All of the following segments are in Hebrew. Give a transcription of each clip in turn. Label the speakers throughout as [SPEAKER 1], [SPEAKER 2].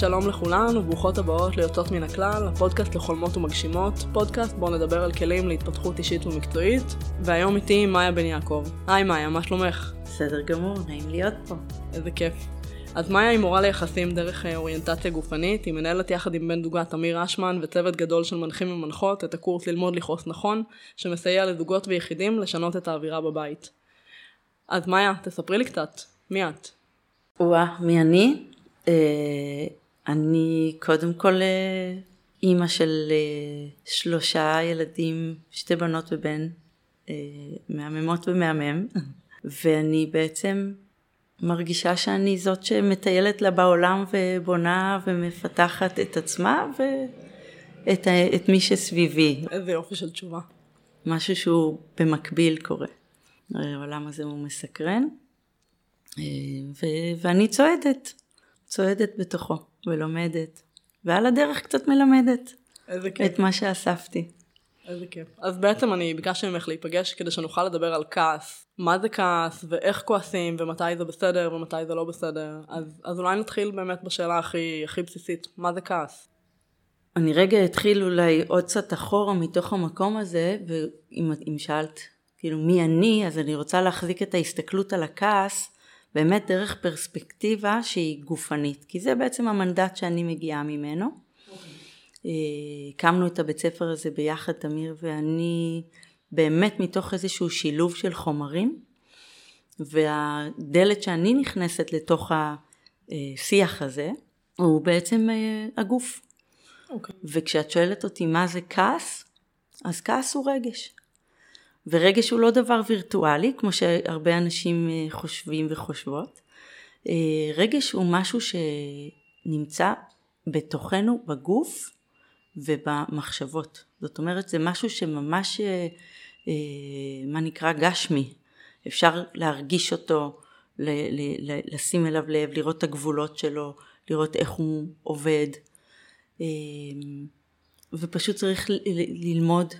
[SPEAKER 1] שלום לכולן וברוכות הבאות ליוצאות מן הכלל, הפודקאסט לחולמות ומגשימות, פודקאסט בו נדבר על כלים להתפתחות אישית ומקצועית, והיום איתי מאיה בן יעקב. היי מאיה, מה שלומך?
[SPEAKER 2] בסדר גמור, נעים להיות פה.
[SPEAKER 1] איזה כיף. אז מאיה היא מורה ליחסים דרך אה, אוריינטציה גופנית, היא מנהלת יחד עם בן דוגה תמיר אשמן וצוות גדול של מנחים ומנחות את הקורס ללמוד לכעוס נכון, שמסייע לזוגות ויחידים לשנות את האווירה בבית. אז מאיה, תספרי לי קצת, מי את?
[SPEAKER 2] וואה, מי אני? אה, אני קודם כל אה, אימא של אה, שלושה ילדים, שתי בנות ובן, אה, מהממות ומהמם, ואני בעצם מרגישה שאני זאת שמטיילת לה בעולם ובונה ומפתחת את עצמה ואת את מי שסביבי.
[SPEAKER 1] איזה יופי של תשובה.
[SPEAKER 2] משהו שהוא במקביל קורה. העולם הזה הוא מסקרן, ו- ואני צועדת, צועדת בתוכו ולומדת, ועל הדרך קצת מלמדת
[SPEAKER 1] איזה כיף.
[SPEAKER 2] את מה שאספתי.
[SPEAKER 1] איזה כיף. אז בעצם אני ביקשתי ממך להיפגש כדי שנוכל לדבר על כעס. מה זה כעס, ואיך כועסים, ומתי זה בסדר, ומתי זה לא בסדר. אז, אז אולי נתחיל באמת בשאלה הכי, הכי בסיסית, מה זה כעס?
[SPEAKER 2] אני רגע אתחיל אולי עוד קצת אחורה מתוך המקום הזה, ואם אם שאלת כאילו מי אני, אז אני רוצה להחזיק את ההסתכלות על הכעס באמת דרך פרספקטיבה שהיא גופנית, כי זה בעצם המנדט שאני מגיעה ממנו. אה, הקמנו את הבית ספר הזה ביחד, תמיר ואני, באמת מתוך איזשהו שילוב של חומרים, והדלת שאני נכנסת לתוך השיח הזה, הוא בעצם אה, הגוף.
[SPEAKER 1] אוקיי.
[SPEAKER 2] וכשאת שואלת אותי מה זה כעס, אז כעס הוא רגש. ורגש הוא לא דבר וירטואלי, כמו שהרבה אנשים אה, חושבים וחושבות. אה, רגש הוא משהו שנמצא בתוכנו, בגוף ובמחשבות. זאת אומרת, זה משהו שממש, אה, מה נקרא, גשמי. אפשר להרגיש אותו, לשים אליו לב, לראות את הגבולות שלו, לראות איך הוא עובד. ופשוט צריך ללמוד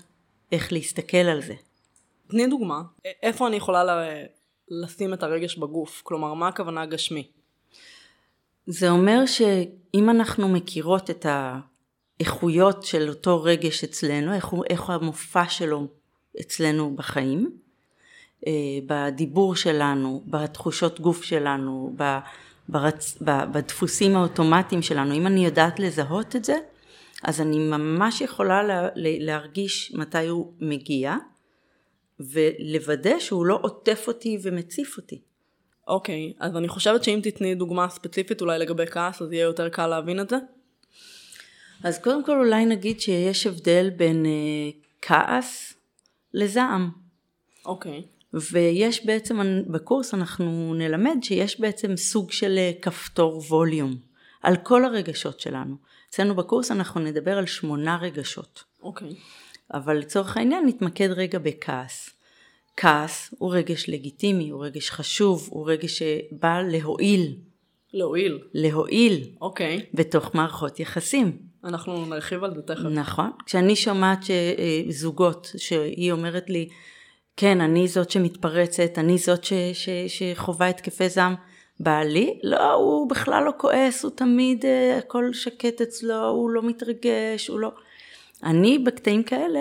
[SPEAKER 2] איך להסתכל על זה.
[SPEAKER 1] תני דוגמה, איפה אני יכולה לשים את הרגש בגוף? כלומר, מה הכוונה גשמי?
[SPEAKER 2] זה אומר שאם אנחנו מכירות את האיכויות של אותו רגש אצלנו, איך, איך המופע שלו אצלנו בחיים, אה, בדיבור שלנו, בתחושות גוף שלנו, ברצ... בדפוסים האוטומטיים שלנו, אם אני יודעת לזהות את זה, אז אני ממש יכולה לה... להרגיש מתי הוא מגיע, ולוודא שהוא לא עוטף אותי ומציף אותי.
[SPEAKER 1] אוקיי, אז אני חושבת שאם תתני דוגמה ספציפית אולי לגבי כעס, אז יהיה יותר קל להבין את זה.
[SPEAKER 2] אז קודם כל אולי נגיד שיש הבדל בין אה, כעס לזעם.
[SPEAKER 1] אוקיי.
[SPEAKER 2] ויש בעצם, בקורס אנחנו נלמד שיש בעצם סוג של אה, כפתור ווליום על כל הרגשות שלנו. אצלנו בקורס אנחנו נדבר על שמונה רגשות.
[SPEAKER 1] אוקיי.
[SPEAKER 2] אבל לצורך העניין נתמקד רגע בכעס. כעס הוא רגש לגיטימי, הוא רגש חשוב, הוא רגש שבא להועיל.
[SPEAKER 1] להועיל.
[SPEAKER 2] להועיל.
[SPEAKER 1] אוקיי.
[SPEAKER 2] בתוך מערכות יחסים.
[SPEAKER 1] אנחנו נרחיב על זה תכף.
[SPEAKER 2] נכון. כשאני שומעת זוגות שהיא אומרת לי, כן, אני זאת שמתפרצת, אני זאת ש, ש, שחווה התקפי זעם. בעלי, לא, הוא בכלל לא כועס, הוא תמיד, אה, הכל שקט אצלו, הוא לא מתרגש, הוא לא... אני בקטעים כאלה,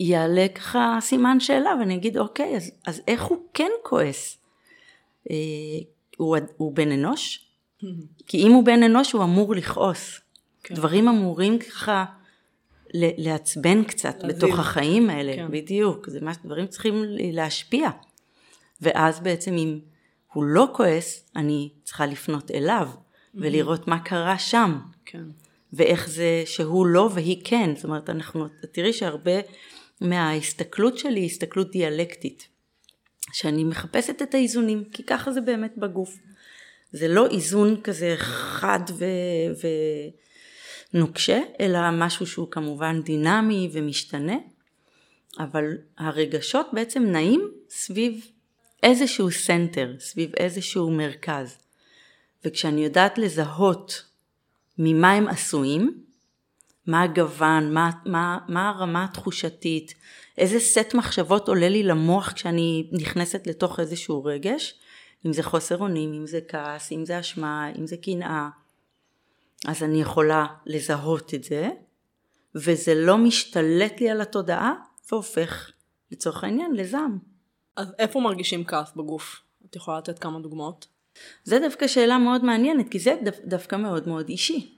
[SPEAKER 2] יעלה ככה סימן שאלה ואני אגיד אוקיי אז, אז איך הוא כן כועס? אה, הוא, הוא בן אנוש? כי אם הוא בן אנוש הוא אמור לכעוס. כן. דברים אמורים ככה לעצבן קצת להזיל. בתוך החיים האלה, כן. בדיוק, זה מה דברים צריכים להשפיע. ואז בעצם אם הוא לא כועס, אני צריכה לפנות אליו ולראות מה קרה שם.
[SPEAKER 1] כן.
[SPEAKER 2] ואיך זה שהוא לא והיא כן, זאת אומרת אנחנו, תראי שהרבה מההסתכלות שלי היא הסתכלות דיאלקטית, שאני מחפשת את האיזונים, כי ככה זה באמת בגוף. זה לא איזון כזה חד ו... ונוקשה, אלא משהו שהוא כמובן דינמי ומשתנה, אבל הרגשות בעצם נעים סביב איזשהו center, סביב איזשהו מרכז. וכשאני יודעת לזהות ממה הם עשויים, מה הגוון, מה, מה, מה הרמה התחושתית, איזה סט מחשבות עולה לי למוח כשאני נכנסת לתוך איזשהו רגש, אם זה חוסר אונים, אם זה כעס, אם זה אשמה, אם זה קנאה. אז אני יכולה לזהות את זה, וזה לא משתלט לי על התודעה והופך לצורך העניין לזעם.
[SPEAKER 1] אז איפה מרגישים כעס בגוף? את יכולה לתת כמה דוגמאות?
[SPEAKER 2] זה דווקא שאלה מאוד מעניינת, כי זה דו, דווקא מאוד מאוד אישי.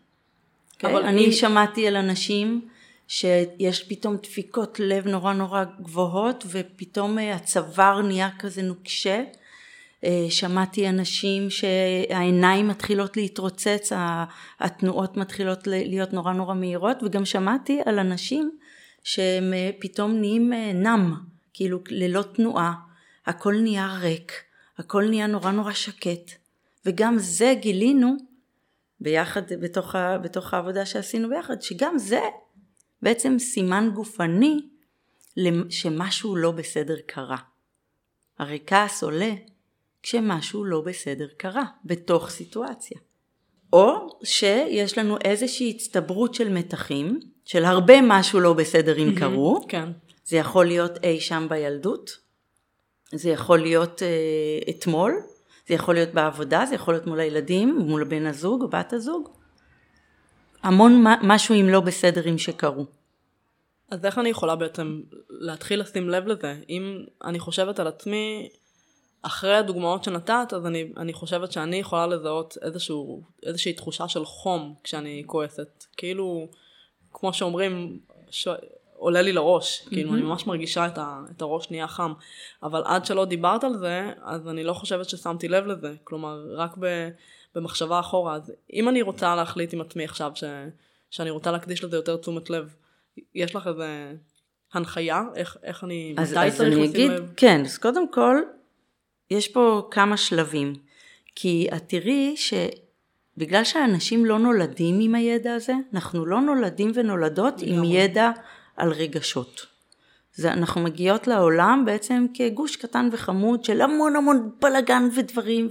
[SPEAKER 2] Okay?
[SPEAKER 1] אבל
[SPEAKER 2] אני
[SPEAKER 1] אם-
[SPEAKER 2] שמעתי על אנשים שיש פתאום דפיקות לב נורא נורא גבוהות, ופתאום אה, הצוואר נהיה כזה נוקשה. אה, שמעתי אנשים שהעיניים מתחילות להתרוצץ, התנועות מתחילות להיות נורא נורא מהירות, וגם שמעתי על אנשים שהם אה, פתאום נהיים נם, כאילו ללא תנועה, הכל נהיה ריק, הכל נהיה נורא נורא שקט, וגם זה גילינו ביחד בתוך, ה, בתוך העבודה שעשינו ביחד, שגם זה בעצם סימן גופני שמשהו לא בסדר קרה. הרי כעס עולה כשמשהו לא בסדר קרה בתוך סיטואציה. או שיש לנו איזושהי הצטברות של מתחים, של הרבה משהו לא בסדר אם קרו,
[SPEAKER 1] כן.
[SPEAKER 2] זה יכול להיות אי שם בילדות, זה יכול להיות אה, אתמול, זה יכול להיות בעבודה, זה יכול להיות מול הילדים, מול בן הזוג או בת הזוג. המון משהו אם לא בסדרים שקרו.
[SPEAKER 1] אז איך אני יכולה בעצם להתחיל לשים לב לזה? אם אני חושבת על עצמי, אחרי הדוגמאות שנתת, אז אני, אני חושבת שאני יכולה לזהות איזשהו, איזושהי תחושה של חום כשאני כועסת. כאילו, כמו שאומרים, ש... עולה לי לראש, כאילו אני ממש מרגישה את, ה, את הראש נהיה חם, אבל עד שלא דיברת על זה, אז אני לא חושבת ששמתי לב לזה, כלומר רק ב, במחשבה אחורה, אז אם אני רוצה להחליט עם עצמי עכשיו ש, שאני רוצה להקדיש לזה יותר תשומת לב, יש לך איזה הנחיה? איך, איך אני,
[SPEAKER 2] אז,
[SPEAKER 1] מתי
[SPEAKER 2] אז
[SPEAKER 1] צריך
[SPEAKER 2] אני
[SPEAKER 1] לשים
[SPEAKER 2] אגיד,
[SPEAKER 1] לב?
[SPEAKER 2] כן, אז קודם כל, יש פה כמה שלבים. כי את תראי שבגלל שאנשים לא נולדים עם הידע הזה, אנחנו לא נולדים ונולדות עם. ידע על רגשות. זה, אנחנו מגיעות לעולם בעצם כגוש קטן וחמוד של המון המון בלאגן ודברים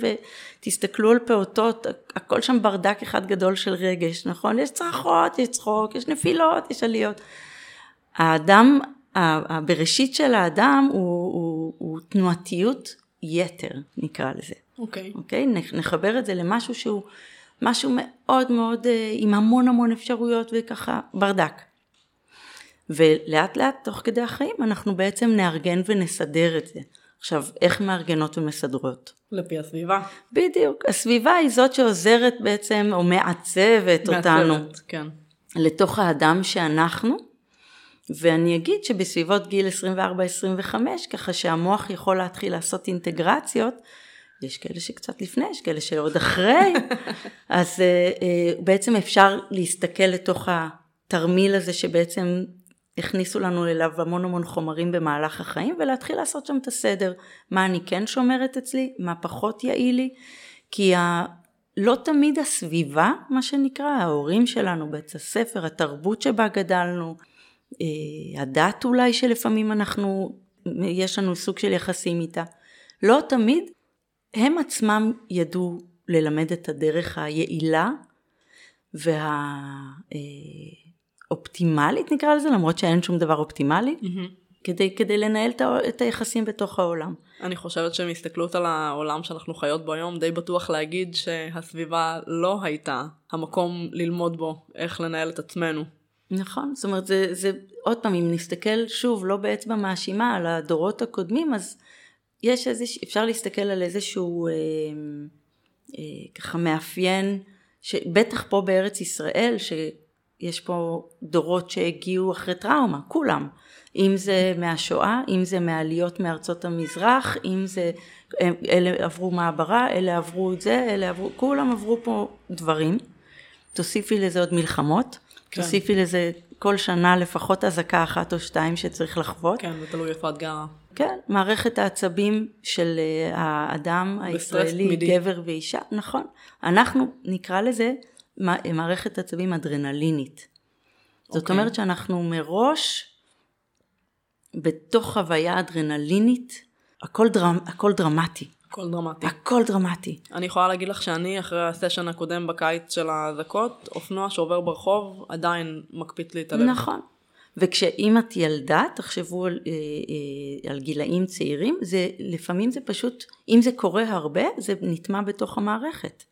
[SPEAKER 2] ותסתכלו על פעוטות, הכל שם ברדק אחד גדול של רגש, נכון? יש צרחות, יש צחוק, יש נפילות, יש עליות. האדם, הבראשית של האדם הוא, הוא, הוא תנועתיות יתר, נקרא לזה.
[SPEAKER 1] אוקיי.
[SPEAKER 2] אוקיי? נח- נחבר את זה למשהו שהוא משהו מאוד מאוד אה, עם המון המון אפשרויות וככה ברדק. ולאט לאט תוך כדי החיים אנחנו בעצם נארגן ונסדר את זה. עכשיו, איך מארגנות ומסדרות?
[SPEAKER 1] לפי הסביבה.
[SPEAKER 2] בדיוק, הסביבה היא זאת שעוזרת בעצם או מעצבת אותנו
[SPEAKER 1] מעצבת, כן.
[SPEAKER 2] לתוך האדם שאנחנו, ואני אגיד שבסביבות גיל 24-25, ככה שהמוח יכול להתחיל לעשות אינטגרציות, יש כאלה שקצת לפני, יש כאלה שעוד אחרי, אז אה, אה, בעצם אפשר להסתכל לתוך התרמיל הזה שבעצם הכניסו לנו אליו המון המון חומרים במהלך החיים, ולהתחיל לעשות שם את הסדר, מה אני כן שומרת אצלי, מה פחות יעיל לי, כי ה... לא תמיד הסביבה, מה שנקרא, ההורים שלנו, בית הספר, התרבות שבה גדלנו, אה, הדת אולי שלפעמים אנחנו, יש לנו סוג של יחסים איתה, לא תמיד הם עצמם ידעו ללמד את הדרך היעילה והאופטימלית נקרא לזה, למרות שאין שום דבר אופטימלי, כדי, כדי לנהל את היחסים בתוך העולם.
[SPEAKER 1] אני חושבת שמהסתכלות על העולם שאנחנו חיות בו היום, די בטוח להגיד שהסביבה לא הייתה המקום ללמוד בו איך לנהל את עצמנו.
[SPEAKER 2] נכון, זאת אומרת, זה, זה עוד פעם, אם נסתכל שוב, לא באצבע מאשימה, על הדורות הקודמים, אז יש איזה, אפשר להסתכל על איזשהו אה, אה, ככה מאפיין, שבטח פה בארץ ישראל, שיש פה דורות שהגיעו אחרי טראומה, כולם. אם זה מהשואה, אם זה מעליות מארצות המזרח, אם זה, אלה עברו מעברה, אלה עברו את זה, אלה עברו, כולם עברו פה דברים. תוסיפי לזה עוד מלחמות,
[SPEAKER 1] כן.
[SPEAKER 2] תוסיפי לזה כל שנה לפחות אזעקה אחת או שתיים שצריך לחוות.
[SPEAKER 1] כן, זה תלוי איפה את גרה.
[SPEAKER 2] כן, מערכת העצבים של אה, האדם הישראלי. גבר ואישה, נכון. אנחנו נקרא לזה מערכת עצבים אדרנלינית. זאת
[SPEAKER 1] אוקיי.
[SPEAKER 2] אומרת שאנחנו מראש בתוך חוויה אדרנלינית, הכל, דרמ, הכל דרמטי,
[SPEAKER 1] הכל דרמטי.
[SPEAKER 2] הכל דרמטי.
[SPEAKER 1] אני יכולה להגיד לך שאני אחרי הסשן הקודם בקיץ של האזעקות, אופנוע שעובר ברחוב עדיין מקפיץ לי את הלב.
[SPEAKER 2] נכון. וכשאם את ילדה, תחשבו על, אה, אה, על גילאים צעירים, זה, לפעמים זה פשוט, אם זה קורה הרבה, זה נטמע בתוך המערכת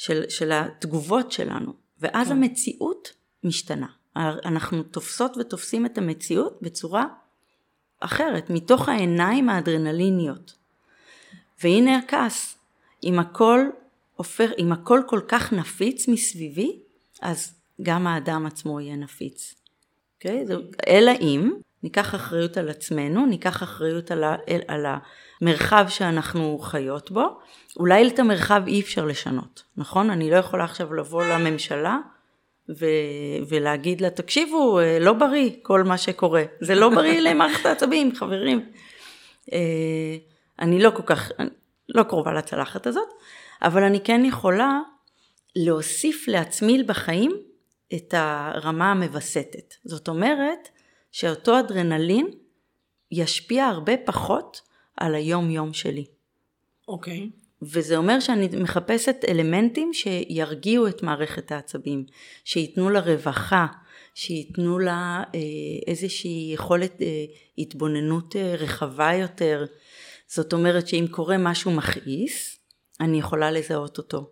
[SPEAKER 2] של, של התגובות שלנו. ואז
[SPEAKER 1] כן.
[SPEAKER 2] המציאות משתנה. אנחנו תופסות ותופסים את המציאות בצורה אחרת, מתוך העיניים האדרנליניות. והנה הכעס, אם הכל הופך, אם הכל כל כך נפיץ מסביבי, אז גם האדם עצמו יהיה נפיץ. Okay? זה, אלא אם ניקח אחריות על עצמנו, ניקח אחריות על, ה, על המרחב שאנחנו חיות בו, אולי את המרחב אי אפשר לשנות, נכון? אני לא יכולה עכשיו לבוא לממשלה ו- ולהגיד לה, תקשיבו, לא בריא כל מה שקורה, זה לא בריא למערכת העצבים, חברים. אה, אני לא כל כך, לא קרובה לצלחת הזאת, אבל אני כן יכולה להוסיף לעצמי בחיים את הרמה המווסתת. זאת אומרת שאותו אדרנלין ישפיע הרבה פחות על היום יום שלי.
[SPEAKER 1] אוקיי. Okay.
[SPEAKER 2] וזה אומר שאני מחפשת אלמנטים שירגיעו את מערכת העצבים, שייתנו לה רווחה, שייתנו לה אה, איזושהי יכולת אה, התבוננות אה, רחבה יותר. זאת אומרת שאם קורה משהו מכעיס, אני יכולה לזהות אותו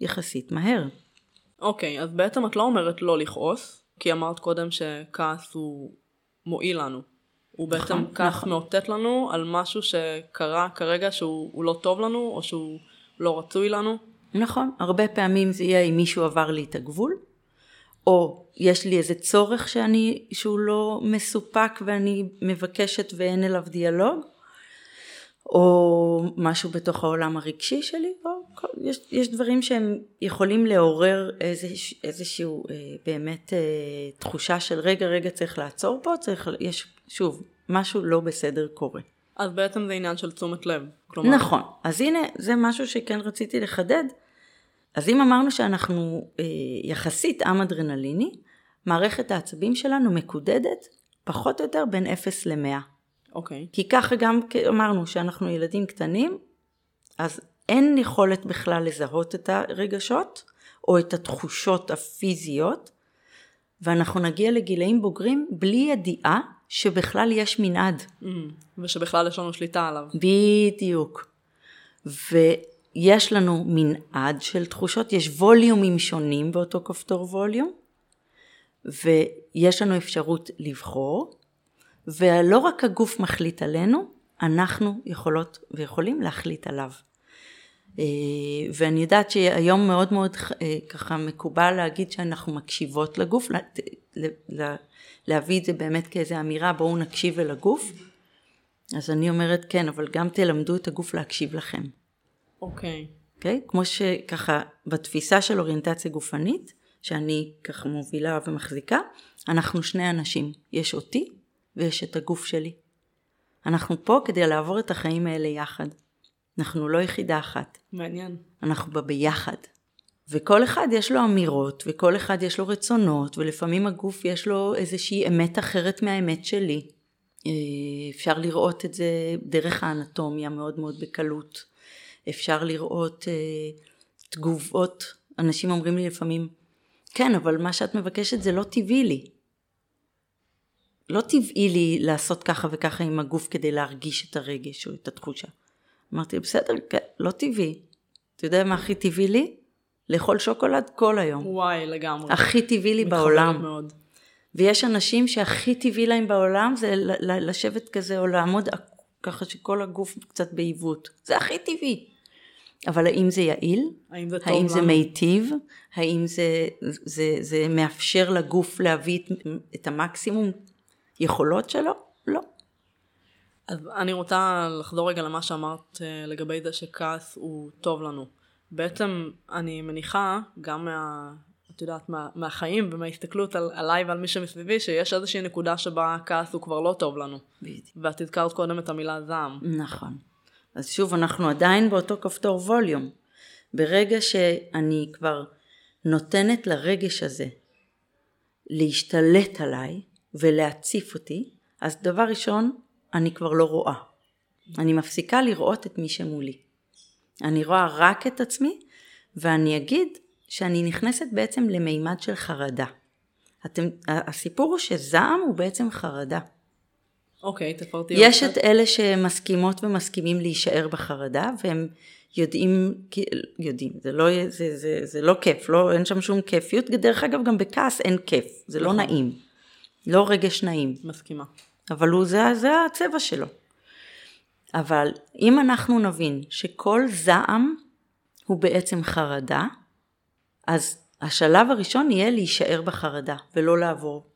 [SPEAKER 2] יחסית מהר.
[SPEAKER 1] אוקיי, okay, אז בעצם את לא אומרת לא לכעוס, כי אמרת קודם שכעס הוא מועיל לנו. הוא בעצם נכון, כעס נכון. מאותת לנו על משהו שקרה כרגע שהוא לא טוב לנו, או שהוא לא רצוי לנו.
[SPEAKER 2] נכון, הרבה פעמים זה יהיה אם מישהו עבר לי את הגבול, או יש לי איזה צורך שאני, שהוא לא מסופק ואני מבקשת ואין אליו דיאלוג, או משהו בתוך העולם הרגשי שלי, או יש, יש דברים שהם יכולים לעורר איזה, איזשהו אה, באמת אה, תחושה של רגע רגע צריך לעצור פה, צריך, יש שוב, משהו לא בסדר קורה.
[SPEAKER 1] אז בעצם זה עניין של תשומת לב. כלומר...
[SPEAKER 2] נכון, אז הנה זה משהו שכן רציתי לחדד. אז אם אמרנו שאנחנו אה, יחסית עם אדרנליני, מערכת העצבים שלנו מקודדת פחות או יותר בין 0 ל-100.
[SPEAKER 1] אוקיי. Okay.
[SPEAKER 2] כי ככה גם אמרנו שאנחנו ילדים קטנים, אז אין יכולת בכלל לזהות את הרגשות או את התחושות הפיזיות, ואנחנו נגיע לגילאים בוגרים בלי ידיעה שבכלל יש מנעד.
[SPEAKER 1] Mm, ושבכלל יש לנו שליטה עליו.
[SPEAKER 2] בדיוק. ויש לנו מנעד של תחושות, יש ווליומים שונים באותו כפתור ווליום, ויש לנו אפשרות לבחור, ולא רק הגוף מחליט עלינו, אנחנו יכולות ויכולים להחליט עליו. אה, ואני יודעת שהיום מאוד מאוד אה, ככה מקובל להגיד שאנחנו מקשיבות לגוף, להביא את זה באמת כאיזו אמירה בואו נקשיב אל הגוף. אז אני אומרת כן, אבל גם תלמדו את הגוף להקשיב לכם.
[SPEAKER 1] אוקיי. Okay.
[SPEAKER 2] אוקיי? Okay? כמו שככה בתפיסה של אוריינטציה גופנית, שאני ככה מובילה ומחזיקה, אנחנו שני אנשים. יש אותי ויש את הגוף שלי. אנחנו פה כדי לעבור את החיים האלה יחד. אנחנו לא יחידה אחת.
[SPEAKER 1] מעניין.
[SPEAKER 2] אנחנו בה ביחד. וכל אחד יש לו אמירות, וכל אחד יש לו רצונות, ולפעמים הגוף יש לו איזושהי אמת אחרת מהאמת שלי. אה, אפשר לראות את זה דרך האנטומיה מאוד מאוד בקלות. אפשר לראות אה, תגובות, אנשים אומרים לי לפעמים, כן, אבל מה שאת מבקשת זה לא טבעי לי. לא טבעי לי לעשות ככה וככה עם הגוף כדי להרגיש את הרגש או את התחושה. אמרתי, בסדר, כן, לא טבעי. אתה יודע מה הכי טבעי לי? לאכול שוקולד כל היום.
[SPEAKER 1] וואי, לגמרי.
[SPEAKER 2] הכי טבעי לי בעולם. מאוד. ויש אנשים שהכי טבעי להם בעולם זה לשבת כזה או לעמוד ככה שכל הגוף קצת בעיוות. זה הכי טבעי. אבל האם זה יעיל?
[SPEAKER 1] האם זה טוב
[SPEAKER 2] האם זה מיטיב? האם זה, זה, זה מאפשר לגוף להביא את, את המקסימום יכולות שלו? לא.
[SPEAKER 1] אז אני רוצה לחזור רגע למה שאמרת אה, לגבי זה שכעס הוא טוב לנו. בעצם אני מניחה גם מה... את יודעת, מה, מהחיים ומההסתכלות על, עליי ועל מי שמסביבי, שיש איזושהי נקודה שבה הכעס הוא כבר לא טוב לנו.
[SPEAKER 2] בדיוק.
[SPEAKER 1] ואת הזכרת קודם את המילה זעם.
[SPEAKER 2] נכון. אז שוב, אנחנו עדיין באותו כפתור ווליום. ברגע שאני כבר נותנת לרגש הזה להשתלט עליי ולהציף אותי, אז דבר ראשון, אני כבר לא רואה. אני מפסיקה לראות את מי שמולי. אני רואה רק את עצמי, ואני אגיד שאני נכנסת בעצם למימד של חרדה. אתם, הסיפור הוא שזעם הוא בעצם חרדה.
[SPEAKER 1] אוקיי, תפרטי.
[SPEAKER 2] יש
[SPEAKER 1] עוד
[SPEAKER 2] את אלה שמסכימות ומסכימים להישאר בחרדה, והם יודעים, יודעים, זה לא, זה, זה, זה לא כיף, לא, אין שם שום כיפיות, דרך אגב גם בכעס אין כיף, זה לא
[SPEAKER 1] נכון.
[SPEAKER 2] נעים, לא רגש נעים,
[SPEAKER 1] מסכימה.
[SPEAKER 2] אבל הוא, זה, זה הצבע שלו. אבל אם אנחנו נבין שכל זעם הוא בעצם חרדה, אז השלב הראשון יהיה להישאר בחרדה ולא לעבור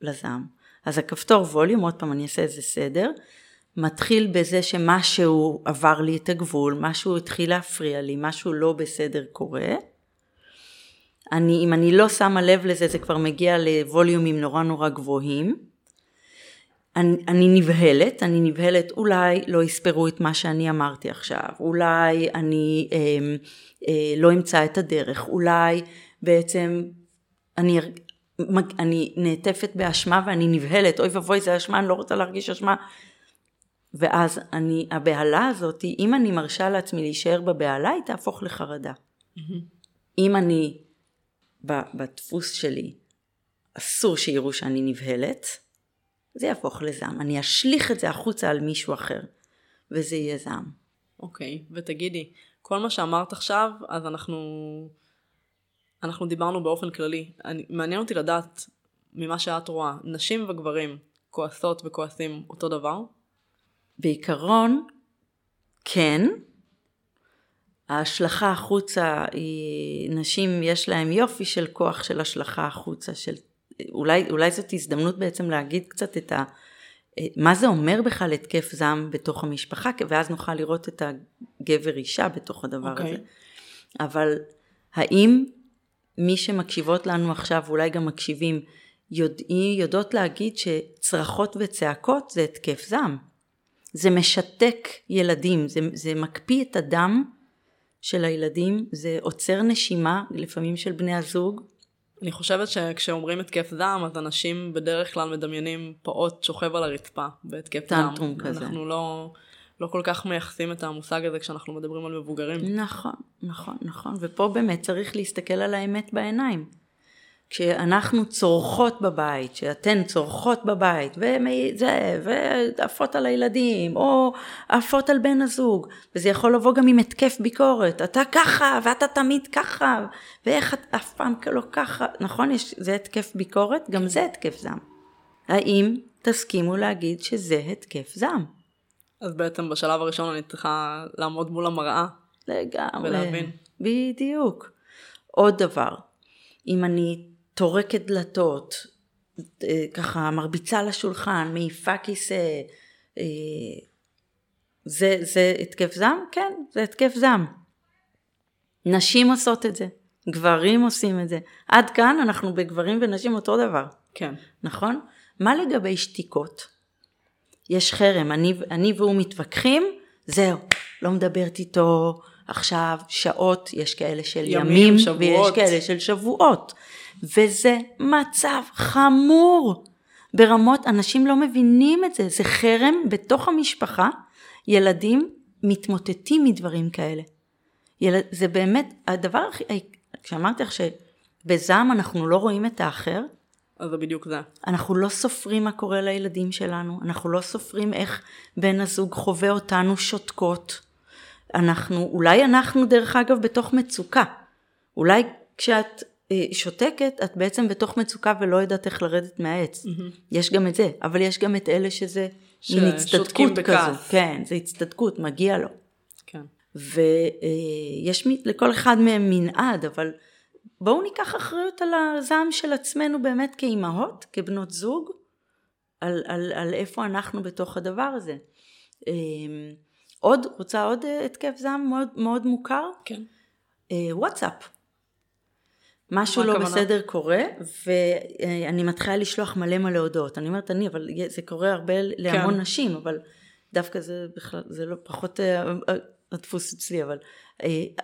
[SPEAKER 2] לזעם. אז הכפתור ווליום, עוד פעם אני אעשה איזה סדר, מתחיל בזה שמשהו עבר לי את הגבול, משהו התחיל להפריע לי, משהו לא בסדר קורה. אני, אם אני לא שמה לב לזה, זה כבר מגיע לווליומים נורא נורא גבוהים. אני, אני נבהלת, אני נבהלת, אולי לא יספרו את מה שאני אמרתי עכשיו, אולי אני אה, אה, לא אמצא את הדרך, אולי בעצם אני, אני נעטפת באשמה ואני נבהלת, אוי ואבוי זה אשמה, אני לא רוצה להרגיש אשמה. ואז אני, הבהלה הזאת, אם אני מרשה לעצמי להישאר בבהלה, היא תהפוך לחרדה. אם אני, בדפוס שלי, אסור שיראו שאני נבהלת, זה יהפוך לזעם. אני אשליך את זה החוצה על מישהו אחר, וזה יהיה זעם.
[SPEAKER 1] אוקיי, ותגידי, כל מה שאמרת עכשיו, אז אנחנו, אנחנו דיברנו באופן כללי. אני, מעניין אותי לדעת, ממה שאת רואה, נשים וגברים כועסות וכועסים אותו דבר?
[SPEAKER 2] בעיקרון, כן. ההשלכה החוצה היא, נשים יש להם יופי של כוח של השלכה החוצה, של, אולי, אולי זאת הזדמנות בעצם להגיד קצת את ה... מה זה אומר בכלל התקף זעם בתוך המשפחה, ואז נוכל לראות את הגבר אישה בתוך הדבר okay. הזה. אבל האם מי שמקשיבות לנו עכשיו, ואולי גם מקשיבים, יודעים, יודעות להגיד שצרחות וצעקות זה התקף זעם. זה משתק ילדים, זה, זה מקפיא את הדם של הילדים, זה עוצר נשימה לפעמים של בני הזוג.
[SPEAKER 1] אני חושבת שכשאומרים התקף זעם, אז אנשים בדרך כלל מדמיינים פעוט שוכב על הרצפה בהתקף זעם.
[SPEAKER 2] טנטרום כזה.
[SPEAKER 1] אנחנו לא, לא כל כך מייחסים את המושג הזה כשאנחנו מדברים על מבוגרים.
[SPEAKER 2] נכון, נכון, נכון. ופה באמת צריך להסתכל על האמת בעיניים. כשאנחנו צורכות בבית, שאתן צורכות בבית, וזה, ועפות על הילדים, או עפות על בן הזוג, וזה יכול לבוא גם עם התקף ביקורת, אתה ככה, ואתה תמיד ככה, ואיך את אף פעם לא ככה, נכון? יש, זה התקף ביקורת, גם זה התקף זעם. האם תסכימו להגיד שזה התקף זעם?
[SPEAKER 1] אז בעצם בשלב הראשון אני צריכה לעמוד מול המראה.
[SPEAKER 2] לגמרי.
[SPEAKER 1] ולהבין.
[SPEAKER 2] בדיוק. עוד דבר, אם אני טורקת דלתות, ככה מרביצה לשולחן, מעיפה כיסא, זה, זה התקף זעם? כן, זה התקף זעם. נשים עושות את זה, גברים עושים את זה. עד כאן אנחנו בגברים ונשים אותו דבר.
[SPEAKER 1] כן.
[SPEAKER 2] נכון? מה לגבי שתיקות? יש חרם, אני, אני והוא מתווכחים, זהו, לא מדברת איתו עכשיו שעות, יש כאלה של ימים,
[SPEAKER 1] ימים שבועות.
[SPEAKER 2] ויש כאלה של שבועות. וזה מצב חמור. ברמות, אנשים לא מבינים את זה, זה חרם בתוך המשפחה, ילדים מתמוטטים מדברים כאלה. ילד, זה באמת, הדבר הכי, כשאמרתי לך שבזעם אנחנו לא רואים את האחר,
[SPEAKER 1] אז זה בדיוק זה.
[SPEAKER 2] אנחנו לא סופרים מה קורה לילדים שלנו, אנחנו לא סופרים איך בן הזוג חווה אותנו שותקות. אנחנו, אולי אנחנו דרך אגב בתוך מצוקה. אולי כשאת שותקת, את בעצם בתוך מצוקה ולא יודעת איך לרדת מהעץ. Mm-hmm. יש גם את זה, אבל יש גם את אלה שזה מין הצטדקות כזו. כן, זה הצטדקות, מגיע לו.
[SPEAKER 1] כן.
[SPEAKER 2] ויש לכל אחד מהם מנעד, אבל בואו ניקח אחריות על הזעם של עצמנו באמת כאימהות, כבנות זוג, על, על, על איפה אנחנו בתוך הדבר הזה. עוד, רוצה עוד התקף זעם מאוד, מאוד מוכר?
[SPEAKER 1] כן.
[SPEAKER 2] וואטסאפ. משהו לא הכוונה? בסדר קורה, ואני מתחילה לשלוח מלא מלא הודעות. אני אומרת אני, אבל זה קורה הרבה להמון כן. נשים, אבל דווקא זה בכלל, זה לא פחות הדפוס אצלי, אבל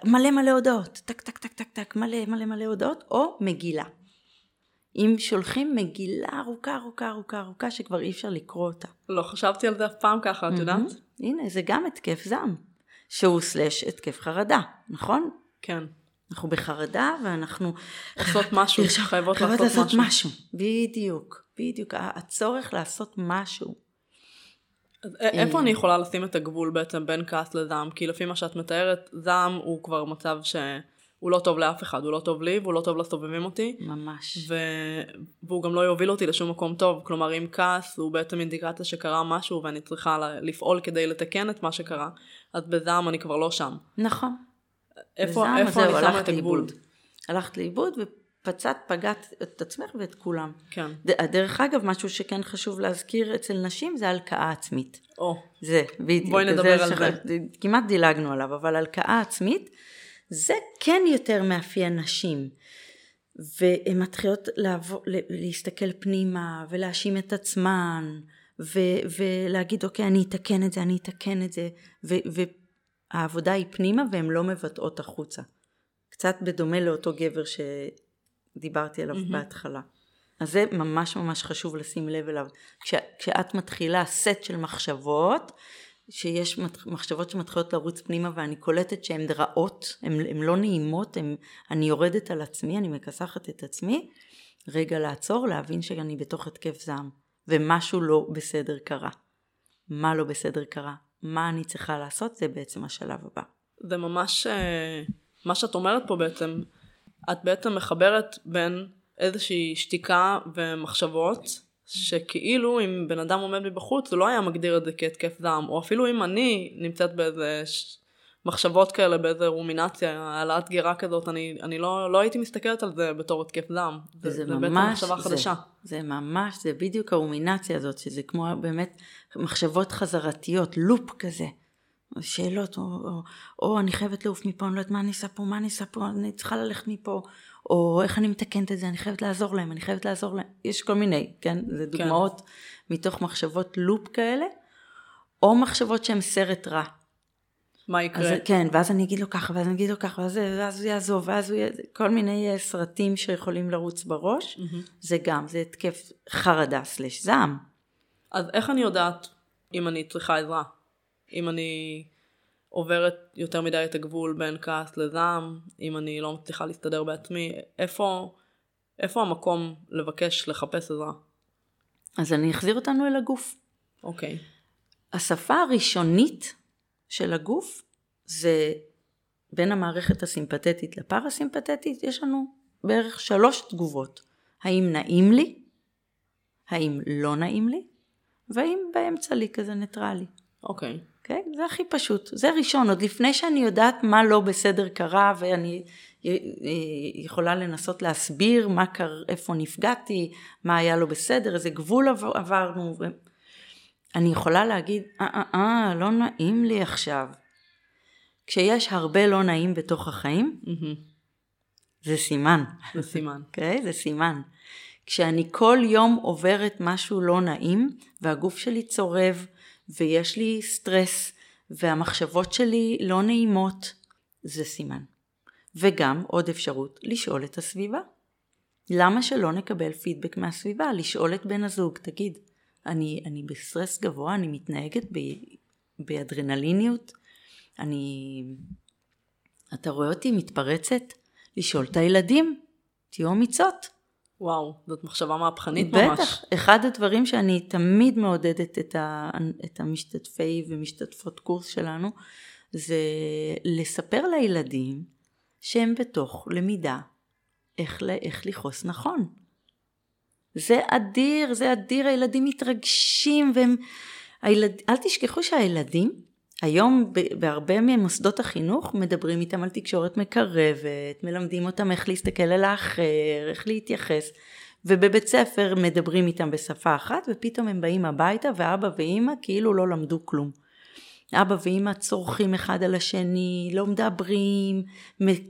[SPEAKER 2] מלא מלא הודעות, טק טק טק טק טק, מלא מלא מלא הודעות, או מגילה. אם שולחים מגילה ארוכה ארוכה ארוכה ארוכה שכבר אי אפשר לקרוא אותה.
[SPEAKER 1] לא חשבתי על זה אף פעם ככה, את יודעת?
[SPEAKER 2] הנה, זה גם התקף זעם, שהוא סלש התקף חרדה, נכון?
[SPEAKER 1] כן.
[SPEAKER 2] אנחנו בחרדה ואנחנו
[SPEAKER 1] עושות משהו, חייבות לעשות,
[SPEAKER 2] לעשות משהו. משהו. בדיוק, בדיוק. הצורך לעשות משהו.
[SPEAKER 1] אז איפה אני יכולה לשים את הגבול בעצם בין כעס לזעם? כי לפי מה שאת מתארת, זעם הוא כבר מצב שהוא לא טוב לאף אחד, הוא לא טוב לי והוא לא טוב לסובבים אותי.
[SPEAKER 2] ממש.
[SPEAKER 1] ו... והוא גם לא יוביל אותי לשום מקום טוב. כלומר, אם כעס הוא בעצם אינדיקציה שקרה משהו ואני צריכה ל- לפעול כדי לתקן את מה שקרה, אז בזעם אני כבר לא שם.
[SPEAKER 2] נכון.
[SPEAKER 1] איפה, איפה אני שמה
[SPEAKER 2] הלכת
[SPEAKER 1] את הגבול?
[SPEAKER 2] לאיבוד. הלכת לאיבוד ופצעת, פגעת את עצמך ואת כולם.
[SPEAKER 1] כן.
[SPEAKER 2] דרך אגב, משהו שכן חשוב להזכיר אצל נשים זה הלקאה עצמית.
[SPEAKER 1] או,
[SPEAKER 2] זה, בדיוק.
[SPEAKER 1] בואי נדבר על
[SPEAKER 2] שח- כמעט דילגנו עליו, אבל הלקאה עצמית, זה כן יותר מאפיין נשים. והן מתחילות לעבור, להסתכל פנימה ולהאשים את עצמן ו- ולהגיד אוקיי אני אתקן את זה, אני אתקן את זה ו- והעבודה היא פנימה והן לא מבטאות החוצה. קצת בדומה לאותו גבר שדיברתי עליו
[SPEAKER 1] מהמם.
[SPEAKER 2] בהתחלה. אז זה ממש ממש חשוב לשים לב אליו. כש, כשאת מתחילה סט של מחשבות, שיש מחשבות שמתחילות לרוץ פנימה ואני קולטת שהן רעות, הן, לא נעימות, הן, אני יורדת על עצמי, אני מכסחת את עצמי, רגע לעצור, להבין שאני בתוך התקף זעם, ומשהו לא בסדר קרה. מה לא בסדר קרה? מה אני צריכה לעשות? זה בעצם השלב הבא.
[SPEAKER 1] זה ממש, אה, מה שאת אומרת פה בעצם, את בעצם מחברת בין איזושהי שתיקה ומחשבות, שכאילו אם בן אדם עומד מבחוץ הוא לא היה מגדיר את זה כהתקף זעם, או אפילו אם אני נמצאת באיזה. מחשבות כאלה, באיזה רומינציה, העלאת גירה כזאת, אני, אני לא, לא הייתי מסתכלת על זה בתור התקף זעם. זה, זה בעצם
[SPEAKER 2] ממש,
[SPEAKER 1] מחשבה חדשה.
[SPEAKER 2] זה, זה ממש, זה בדיוק הרומינציה הזאת, שזה כמו באמת מחשבות חזרתיות, לופ כזה. שאלות, או, או, או אני חייבת לעוף מפה, אני לא יודעת מה אני עושה פה, מה אני עושה פה, אני צריכה ללכת מפה, או איך אני מתקנת את זה, אני חייבת לעזור להם, אני חייבת לעזור להם. יש כל מיני, כן? זה דוגמאות כן. מתוך מחשבות לופ כאלה, או מחשבות שהן סרט רע.
[SPEAKER 1] מה יקרה?
[SPEAKER 2] אז, כן, ואז אני אגיד לו ככה, ואז אני אגיד לו ככה, ואז, ואז הוא יעזוב, ואז הוא יעזוב, כל מיני אה, סרטים שיכולים לרוץ בראש,
[SPEAKER 1] מהמם.
[SPEAKER 2] זה גם, זה התקף חרדה סלש זעם.
[SPEAKER 1] אז איך אני יודעת אם אני צריכה עזרה? אם אני עוברת יותר מדי את הגבול בין כעס לזעם, אם אני לא מצליחה להסתדר בעצמי, איפה, איפה המקום לבקש לחפש עזרה?
[SPEAKER 2] אז אני אחזיר אותנו אל הגוף.
[SPEAKER 1] אוקיי.
[SPEAKER 2] השפה הראשונית של הגוף זה בין המערכת הסימפתטית לפרסימפתטית, יש לנו בערך שלוש תגובות. האם נעים לי? האם לא נעים לי? והאם באמצע לי כזה ניטרלי.
[SPEAKER 1] אוקיי.
[SPEAKER 2] אוקיי? זה הכי פשוט. זה ראשון, עוד לפני שאני יודעת מה לא בסדר קרה ואני אה, יכולה לנסות להסביר מה קר, איפה נפגעתי, מה היה לא בסדר, איזה גבול עבר, עברנו. ו... אני יכולה להגיד, אה אה אה, לא נעים לי עכשיו. כשיש הרבה לא נעים בתוך החיים. זה סימן,
[SPEAKER 1] זה סימן.
[SPEAKER 2] אוקיי? זה סימן. כשאני כל יום עוברת משהו לא נעים, והגוף שלי צורב, ויש לי סטרס, והמחשבות שלי לא נעימות, זה סימן. וגם עוד אפשרות, לשאול את הסביבה. למה שלא נקבל פידבק מהסביבה? לשאול את בן הזוג, תגיד, אני, אני בסטרס גבוה, אני מתנהגת ב, באדרנליניות, אני... אתה רואה אותי מתפרצת? לשאול את הילדים, תהיו אמיצות.
[SPEAKER 1] וואו, זאת מחשבה מהפכנית ממש.
[SPEAKER 2] בטח, אחד הדברים שאני תמיד מעודדת את, ה, את המשתתפי ומשתתפות קורס שלנו, זה לספר לילדים שהם בתוך למידה איך, איך לכעוס נכון. זה אדיר, זה אדיר, הילדים מתרגשים והם... הילד... אל תשכחו שהילדים, היום בהרבה ממוסדות החינוך מדברים איתם על תקשורת מקרבת, מלמדים אותם איך להסתכל על האחר, איך להתייחס, ובבית ספר מדברים איתם בשפה אחת, ופתאום הם באים הביתה ואבא ואימא כאילו לא למדו כלום. אבא ואימא צורכים אחד על השני, לא מדברים,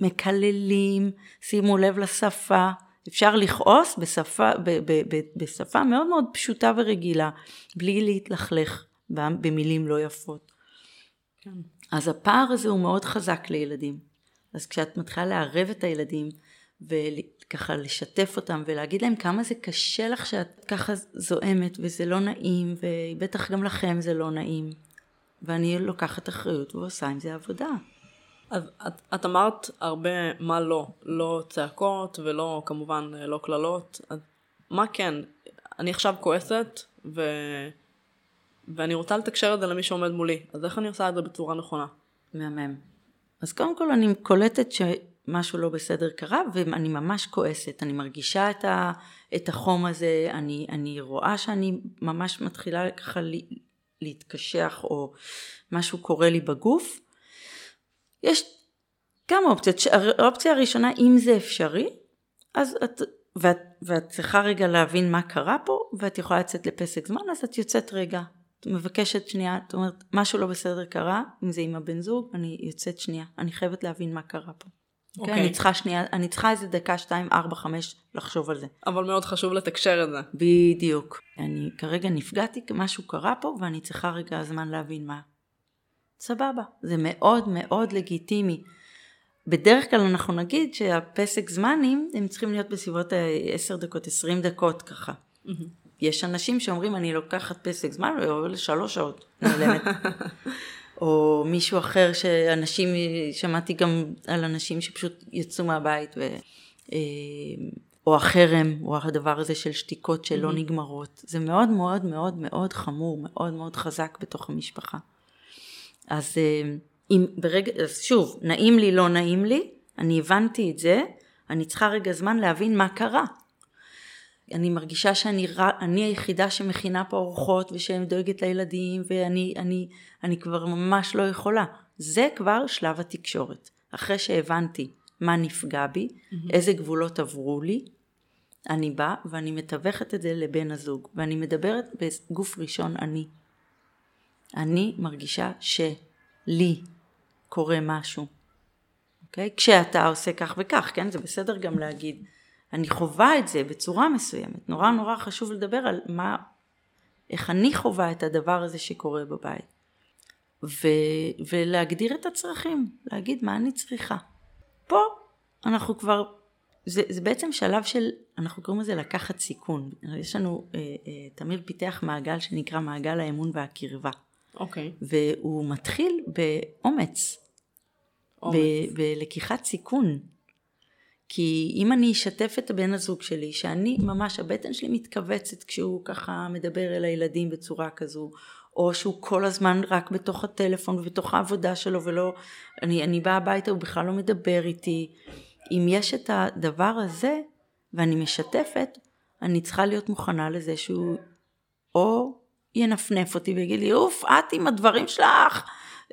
[SPEAKER 2] מקללים, שימו לב לשפה. אפשר לכעוס בשפה, ב, ב, ב, בשפה מאוד מאוד פשוטה ורגילה, בלי להתלכלך במילים לא יפות.
[SPEAKER 1] כן.
[SPEAKER 2] אז הפער הזה הוא מאוד חזק לילדים. אז כשאת מתחילה לערב את הילדים וככה לשתף אותם ולהגיד להם כמה זה קשה לך שאת ככה זועמת וזה לא נעים ובטח גם לכם זה לא נעים ואני לוקחת אחריות ועושה עם זה עבודה.
[SPEAKER 1] אז את, את אמרת הרבה מה לא, לא צעקות ולא כמובן לא קללות, אז מה כן? אני עכשיו כועסת ו... ואני רוצה לתקשר את זה למי שעומד מולי, אז איך אני עושה את זה בצורה נכונה?
[SPEAKER 2] מהמם. אז קודם כל אני קולטת שמשהו לא בסדר קרה ואני ממש כועסת, אני מרגישה את, ה, את החום הזה, אני, אני רואה שאני ממש מתחילה ככה להתקשח או משהו קורה לי בגוף. יש כמה אופציות, האופציה הראשונה אם זה אפשרי, אז את, ואת, ואת צריכה רגע להבין מה קרה פה ואת יכולה לצאת לפסק זמן אז את יוצאת רגע את מבקשת שנייה, את אומרת, משהו לא בסדר קרה, אם זה עם הבן זוג, אני יוצאת שנייה, אני חייבת להבין מה קרה פה. אוקיי. Okay. אני צריכה שנייה, אני צריכה איזה דקה, שתיים, ארבע, חמש, לחשוב על זה.
[SPEAKER 1] אבל מאוד חשוב לתקשר את זה.
[SPEAKER 2] בדיוק. אני כרגע נפגעתי, משהו קרה פה, ואני צריכה רגע זמן להבין מה. סבבה. זה מאוד מאוד לגיטימי. בדרך כלל אנחנו נגיד שהפסק זמנים, הם צריכים להיות בסביבות 10 דקות, 20 דקות ככה. Mm-hmm. יש אנשים שאומרים אני לוקחת פסק זמן לשלוש שעות נעלמת. או מישהו אחר שאנשים, שמעתי גם על אנשים שפשוט יצאו מהבית ו... אה, או החרם, או הדבר הזה של שתיקות שלא mm-hmm. נגמרות. זה מאוד מאוד מאוד מאוד חמור, מאוד מאוד חזק בתוך המשפחה. אז אה, אם ברגע, אז שוב, נעים לי, לא נעים לי, אני הבנתי את זה, אני צריכה רגע זמן להבין מה קרה. אני מרגישה שאני אני היחידה שמכינה פה ארוחות ושדואגת לילדים ואני אני, אני כבר ממש לא יכולה. זה כבר שלב התקשורת. אחרי שהבנתי מה נפגע בי, mm-hmm. איזה גבולות עברו לי, אני באה ואני מתווכת את זה לבן הזוג, ואני מדברת בגוף ראשון אני. אני מרגישה שלי קורה משהו, אוקיי? כשאתה עושה כך וכך, כן? זה בסדר גם להגיד. אני חווה את זה בצורה מסוימת. נורא נורא חשוב לדבר על מה, איך אני חווה את הדבר הזה שקורה בבית. ו, ולהגדיר את הצרכים, להגיד מה אני צריכה. פה אנחנו כבר, זה, זה בעצם שלב של, אנחנו קוראים לזה לקחת סיכון. יש לנו, אה, אה, תמיר פיתח מעגל שנקרא מעגל האמון והקרבה.
[SPEAKER 1] אוקיי. Okay.
[SPEAKER 2] והוא מתחיל באומץ. אומץ. ב, בלקיחת סיכון. כי אם אני אשתף את הבן הזוג שלי, שאני ממש, הבטן שלי מתכווצת כשהוא ככה מדבר אל הילדים בצורה כזו, או שהוא כל הזמן רק בתוך הטלפון ובתוך העבודה שלו ולא, אני, אני באה הביתה, הוא בכלל לא מדבר איתי. אם יש את הדבר הזה ואני משתפת, אני צריכה להיות מוכנה לזה שהוא או ינפנף אותי ויגיד לי, אוף, את עם הדברים שלך,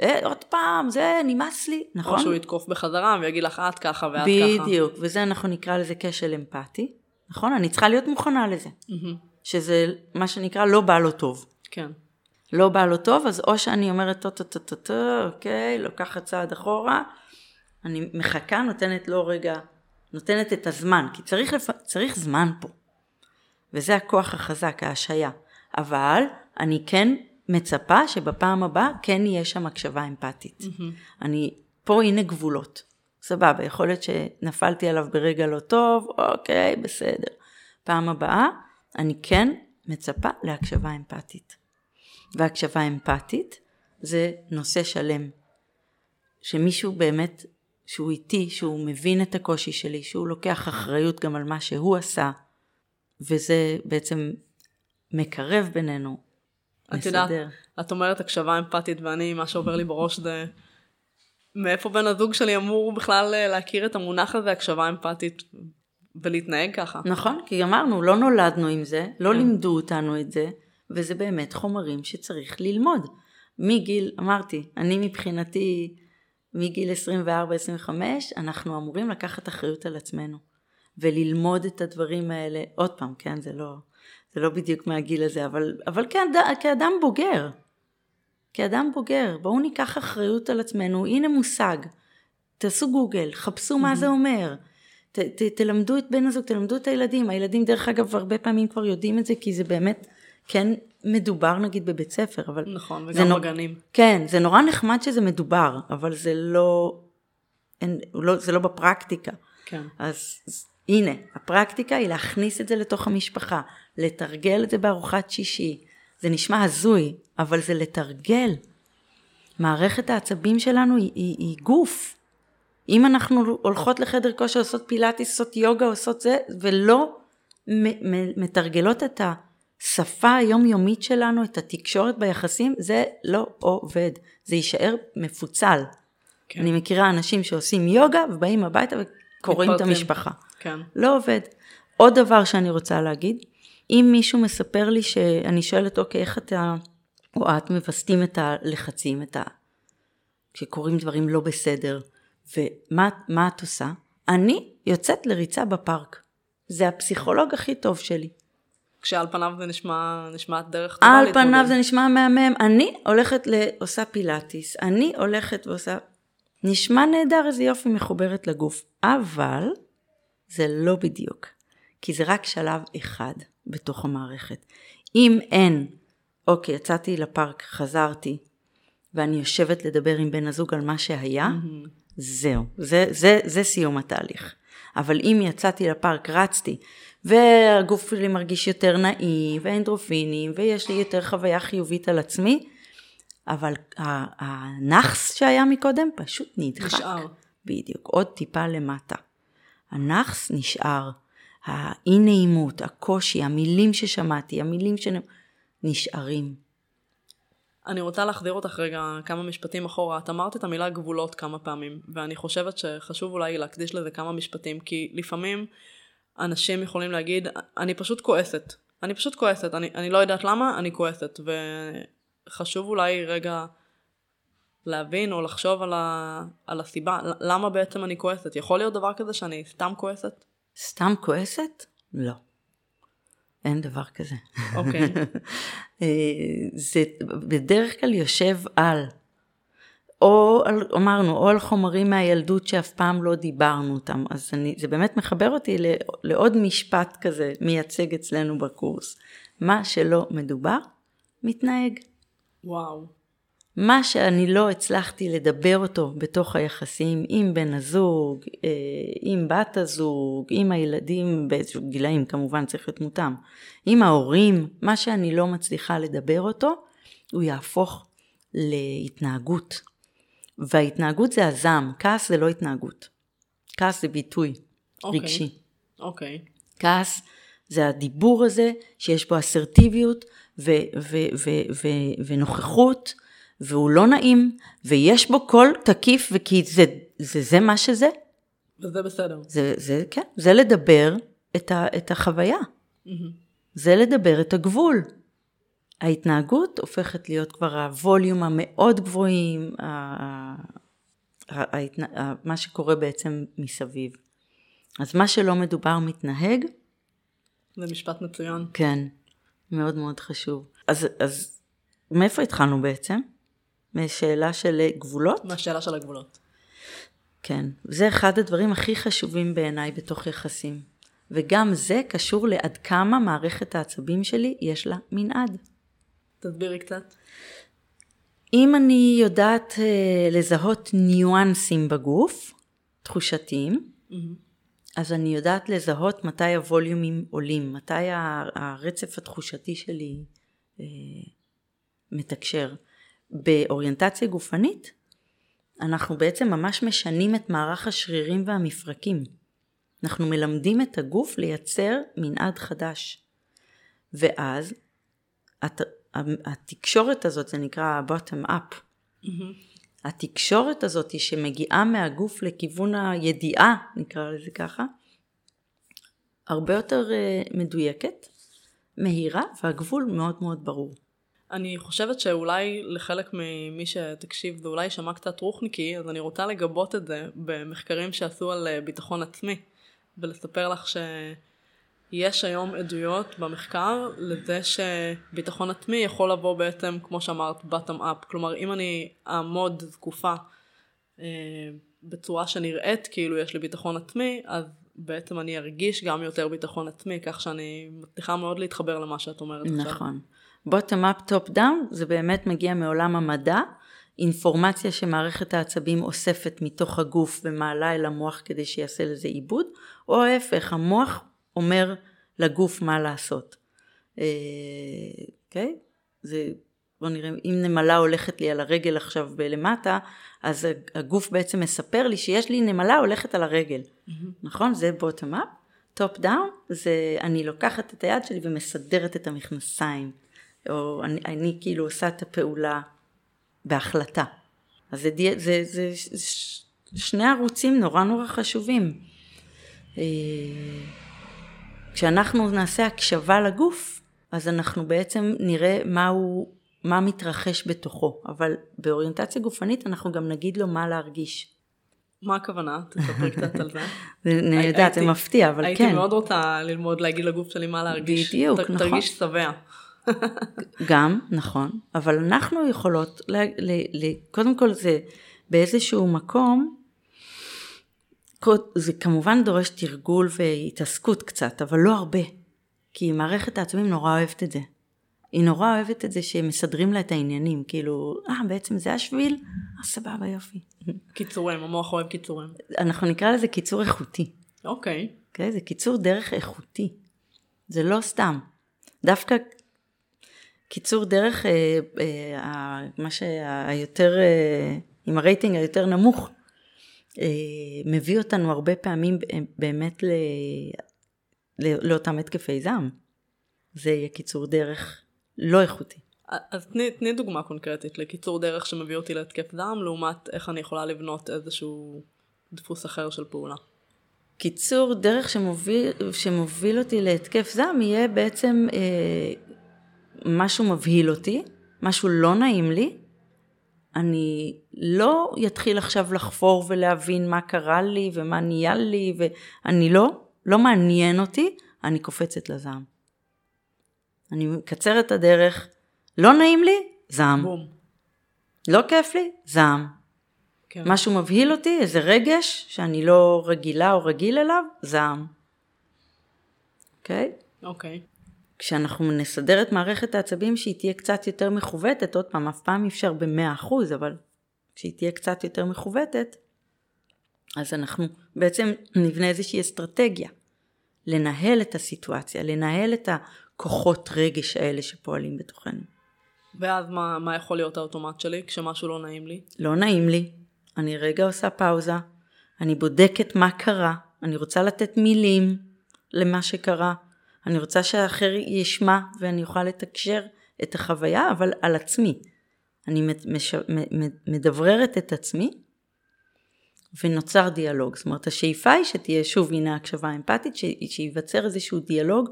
[SPEAKER 2] אה, עוד פעם, זה נמאס לי, נכון?
[SPEAKER 1] או שהוא יתקוף בחזרה ויגיד לך את ככה ואת
[SPEAKER 2] בדיוק, ככה. בדיוק, וזה אנחנו נקרא לזה כשל אמפתי, נכון? אני צריכה להיות מוכנה לזה. Mm-hmm. שזה מה שנקרא לא בא לו טוב.
[SPEAKER 1] כן.
[SPEAKER 2] לא בא לו טוב, אז או שאני אומרת טו טו טו טו טו, אוקיי, לוקחת צעד אחורה, אני מחכה, נותנת לו רגע, נותנת את הזמן, כי צריך, לפ... צריך זמן פה. וזה הכוח החזק, ההשעיה. אבל אני כן מצפה שבפעם הבאה כן יהיה שם הקשבה אמפתית. Mm-hmm. אני, פה הנה גבולות. סבבה, יכול להיות שנפלתי עליו ברגע לא טוב, אוקיי, בסדר. פעם הבאה, אני כן מצפה להקשבה אמפתית. והקשבה אמפתית זה נושא שלם. שמישהו באמת, שהוא איתי, שהוא מבין את הקושי שלי, שהוא לוקח אחריות גם על מה שהוא עשה, וזה בעצם מקרב בינינו,
[SPEAKER 1] את יודעת, את אומרת הקשבה אמפתית ואני, מה שעובר לי בראש זה מאיפה בן הזוג שלי אמור בכלל אה, להכיר את המונח הזה, הקשבה אמפתית, ולהתנהג ככה.
[SPEAKER 2] נכון, כי אמרנו, לא נולדנו עם זה, לא כן. לימדו אותנו את זה, וזה באמת חומרים שצריך ללמוד. מגיל, אמרתי, אני מבחינתי, מגיל 24-25, אנחנו אמורים לקחת אחריות על עצמנו, וללמוד את הדברים האלה, עוד פעם, כן, זה לא... זה לא בדיוק מהגיל הזה, אבל, אבל כאד, כאדם בוגר, כאדם בוגר, בואו ניקח אחריות על עצמנו, הנה מושג, תעשו גוגל, חפשו מה זה אומר, ת, ת, תלמדו את בן הזוג, תלמדו את הילדים, הילדים דרך אגב הרבה פעמים כבר יודעים את זה, כי זה באמת, כן מדובר נגיד בבית ספר, אבל...
[SPEAKER 1] נכון, וגם נור... בגנים.
[SPEAKER 2] כן, זה נורא נחמד שזה מדובר, אבל זה לא, אין, לא זה לא בפרקטיקה.
[SPEAKER 1] כן.
[SPEAKER 2] אז הנה, הפרקטיקה היא להכניס את זה לתוך המשפחה, לתרגל את זה בארוחת שישי. זה נשמע הזוי, אבל זה לתרגל. מערכת העצבים שלנו היא, היא, היא גוף. אם אנחנו הולכות לחדר כושר, עושות פילאטיס, עושות יוגה, עושות זה, ולא מתרגלות את השפה היומיומית שלנו, את התקשורת ביחסים, זה לא עובד. זה יישאר מפוצל. כן. אני מכירה אנשים שעושים יוגה ובאים הביתה וקוראים את המשפחה.
[SPEAKER 1] כן.
[SPEAKER 2] לא עובד. עוד דבר שאני רוצה להגיד, אם מישהו מספר לי שאני שואלת, אוקיי, איך אתה או את מווסתים את הלחצים, את ה... כשקורים דברים לא בסדר, ומה את עושה? אני יוצאת לריצה בפארק. זה הפסיכולוג הכי טוב שלי.
[SPEAKER 1] כשעל פניו זה נשמע, נשמע דרך טובה
[SPEAKER 2] על פניו זה נשמע מהמם. אני הולכת לעושה פילאטיס, אני הולכת ועושה... נשמע נהדר, איזה יופי מחוברת לגוף. אבל זה לא בדיוק, כי זה רק שלב אחד בתוך המערכת. אם אין, אוקיי, יצאתי לפארק, חזרתי, ואני יושבת לדבר עם בן הזוג על מה שהיה, mm-hmm. זהו, זה, זה, זה סיום התהליך. אבל אם יצאתי לפארק, רצתי, והגוף שלי מרגיש יותר נעים, ואנדרופינים, ויש לי יותר חוויה חיובית על עצמי, אבל הנאחס שהיה מקודם פשוט נדחק.
[SPEAKER 1] נשאר.
[SPEAKER 2] בדיוק, עוד טיפה למטה. הנאחס נשאר. האי נעימות, הקושי, המילים ששמעתי, המילים שנשארים.
[SPEAKER 1] אני רוצה להחזיר אותך רגע כמה משפטים אחורה. את אמרת את המילה גבולות כמה פעמים, ואני חושבת שחשוב אולי להקדיש לזה כמה משפטים, כי לפעמים אנשים יכולים להגיד, אני פשוט כועסת. אני פשוט כועסת, אני, אני לא יודעת למה, אני כועסת. וחשוב אולי רגע להבין או לחשוב על, ה, על הסיבה, למה בעצם אני כועסת. יכול להיות דבר כזה שאני סתם כועסת?
[SPEAKER 2] סתם כועסת? לא. אין דבר כזה.
[SPEAKER 1] אוקיי. Okay.
[SPEAKER 2] אה, זה בדרך כלל יושב על, או על, אמרנו, או על חומרים מהילדות שאף פעם לא דיברנו אותם. אז אני, זה באמת מחבר אותי לעוד משפט כזה מייצג אצלנו בקורס. מה שלא מדובר, מתנהג.
[SPEAKER 1] וואו.
[SPEAKER 2] מה שאני לא הצלחתי לדבר אותו בתוך היחסים עם בן הזוג, אה, עם בת הזוג, עם הילדים, באיזשהו גילאים כמובן צריך להיות מותאם, עם ההורים, מה שאני לא מצליחה לדבר אותו, הוא יהפוך להתנהגות. וההתנהגות זה הזעם, כעס זה לא התנהגות. כעס זה ביטוי okay. אוקיי. רגשי.
[SPEAKER 1] אוקיי. Okay.
[SPEAKER 2] כעס זה הדיבור הזה שיש בו אסרטיביות ו- ו- ו- ו- ונוכחות. והוא לא נעים, ויש בו קול תקיף, וכי זה, זה, זה מה שזה.
[SPEAKER 1] וזה בסדר.
[SPEAKER 2] זה, זה, כן, זה לדבר את, ה, את החוויה. Mm-hmm. זה לדבר את הגבול. ההתנהגות הופכת להיות כבר הווליום המאוד גבוהים, ההתנה, מה שקורה בעצם מסביב. אז מה שלא מדובר מתנהג.
[SPEAKER 1] זה משפט מצוין.
[SPEAKER 2] כן, מאוד מאוד חשוב. אז, אז מאיפה התחלנו בעצם? משאלה של גבולות?
[SPEAKER 1] מהשאלה של הגבולות.
[SPEAKER 2] כן, זה אחד הדברים הכי חשובים בעיניי בתוך יחסים. וגם זה קשור לעד כמה מערכת העצבים שלי יש לה מנעד.
[SPEAKER 1] תסבירי קצת.
[SPEAKER 2] אם אני יודעת uh, לזהות ניואנסים בגוף, תחושתיים, mm-hmm. אז אני יודעת לזהות מתי הווליומים עולים, מתי הרצף התחושתי שלי uh, מתקשר. באוריינטציה גופנית, אנחנו בעצם ממש משנים את מערך השרירים והמפרקים. אנחנו מלמדים את הגוף לייצר מנעד חדש. ואז הת, התקשורת הזאת, זה נקרא bottom up. Mm-hmm. התקשורת הזאת שמגיעה מהגוף לכיוון הידיעה, נקרא לזה ככה, הרבה יותר uh, מדויקת, מהירה, והגבול מאוד מאוד ברור.
[SPEAKER 1] אני חושבת שאולי לחלק ממי שתקשיב זה אולי יישמע קצת רוחניקי, אז אני רוצה לגבות את זה במחקרים שעשו על אה, ביטחון עצמי, ולספר לך שיש היום עדויות במחקר לזה שביטחון עצמי יכול לבוא בעצם, כמו שאמרת, bottom up. כלומר, אם אני אעמוד זקופה אה, בצורה שנראית כאילו יש לי ביטחון עצמי, אז בעצם אני ארגיש גם יותר ביטחון עצמי, כך שאני מצליחה מאוד להתחבר למה שאת אומרת.
[SPEAKER 2] נכון. עכשיו. bottom up top down זה באמת מגיע מעולם המדע, אינפורמציה שמערכת העצבים אוספת מתוך הגוף ומעלה אל המוח כדי שיעשה לזה עיבוד, או ההפך, המוח אומר לגוף מה לעשות. אה, אוקיי? Okay? זה, בוא נראה, אם נמלה הולכת לי על הרגל עכשיו בלמטה, אז הגוף בעצם מספר לי שיש לי נמלה הולכת על הרגל, mm-hmm. נכון? זה bottom up. Top down זה אני לוקחת את היד שלי ומסדרת את המכנסיים, או אני, אני כאילו עושה את הפעולה בהחלטה. אז זה, זה, זה, זה שני ערוצים נורא נורא חשובים. אה, כשאנחנו נעשה הקשבה לגוף, אז אנחנו בעצם נראה מה הוא, מה מתרחש בתוכו, אבל באוריינטציה גופנית אנחנו גם נגיד לו מה להרגיש.
[SPEAKER 1] מה הכוונה? תספרי קצת על זה.
[SPEAKER 2] אני יודעת, זה מפתיע, אבל
[SPEAKER 1] הייתי
[SPEAKER 2] כן.
[SPEAKER 1] הייתי מאוד רוצה ללמוד להגיד לגוף שלי מה להרגיש.
[SPEAKER 2] בדיוק, נכון.
[SPEAKER 1] תרגיש שבע.
[SPEAKER 2] גם, נכון, אבל אנחנו יכולות, ל, ל, ל, קודם כל זה באיזשהו מקום, זה כמובן דורש תרגול והתעסקות קצת, אבל לא הרבה, כי מערכת העצבים נורא אוהבת את זה. היא נורא אוהבת את זה שמסדרים לה את העניינים, כאילו, אה, בעצם זה השביל? אה, סבבה, יופי.
[SPEAKER 1] קיצורים, המוח אוהב קיצורים.
[SPEAKER 2] אנחנו נקרא לזה קיצור איכותי.
[SPEAKER 1] אוקיי.
[SPEAKER 2] Okay. אוקיי? Okay, זה קיצור דרך איכותי. זה לא סתם. דווקא קיצור דרך, אה, אה, מה שהיותר, אה, עם הרייטינג היותר נמוך, אה, מביא אותנו הרבה פעמים באמת ל, ל, לאותם התקפי זעם. זה יהיה קיצור דרך לא איכותי.
[SPEAKER 1] אז תני, תני דוגמה קונקרטית לקיצור דרך שמביא אותי להתקף זעם, לעומת איך אני יכולה לבנות איזשהו דפוס אחר של פעולה.
[SPEAKER 2] קיצור דרך שמוביל, שמוביל אותי להתקף זעם יהיה בעצם אה, משהו מבהיל אותי, משהו לא נעים לי, אני לא אתחיל עכשיו לחפור ולהבין מה קרה לי ומה נהיה לי, ואני לא, לא מעניין אותי, אני קופצת לזעם. אני מקצר את הדרך, לא נעים לי, זעם.
[SPEAKER 1] בום.
[SPEAKER 2] לא כיף לי, זעם. כן. משהו מבהיל אותי, איזה רגש שאני לא רגילה או רגיל אליו, זעם. אוקיי?
[SPEAKER 1] Okay? אוקיי. Okay.
[SPEAKER 2] כשאנחנו נסדר את מערכת העצבים שהיא תהיה קצת יותר מכוותת, עוד פעם, אף פעם אי אפשר במאה אחוז, אבל כשהיא תהיה קצת יותר מכוותת, אז אנחנו בעצם נבנה איזושהי אסטרטגיה. לנהל את הסיטואציה, לנהל את הכוחות רגש האלה שפועלים בתוכנו.
[SPEAKER 1] ואז מה, מה יכול להיות האוטומט שלי כשמשהו לא נעים לי?
[SPEAKER 2] לא נעים לי, אני רגע עושה פאוזה, אני בודקת מה קרה, אני רוצה לתת מילים למה שקרה, אני רוצה שהאחר ישמע ואני אוכל לתקשר את החוויה, אבל על עצמי. אני. מדבררת את עצמי ונוצר דיאלוג. זאת אומרת, השאיפה היא שתהיה שוב הנה הקשבה אמפתית. שייווצר איזשהו דיאלוג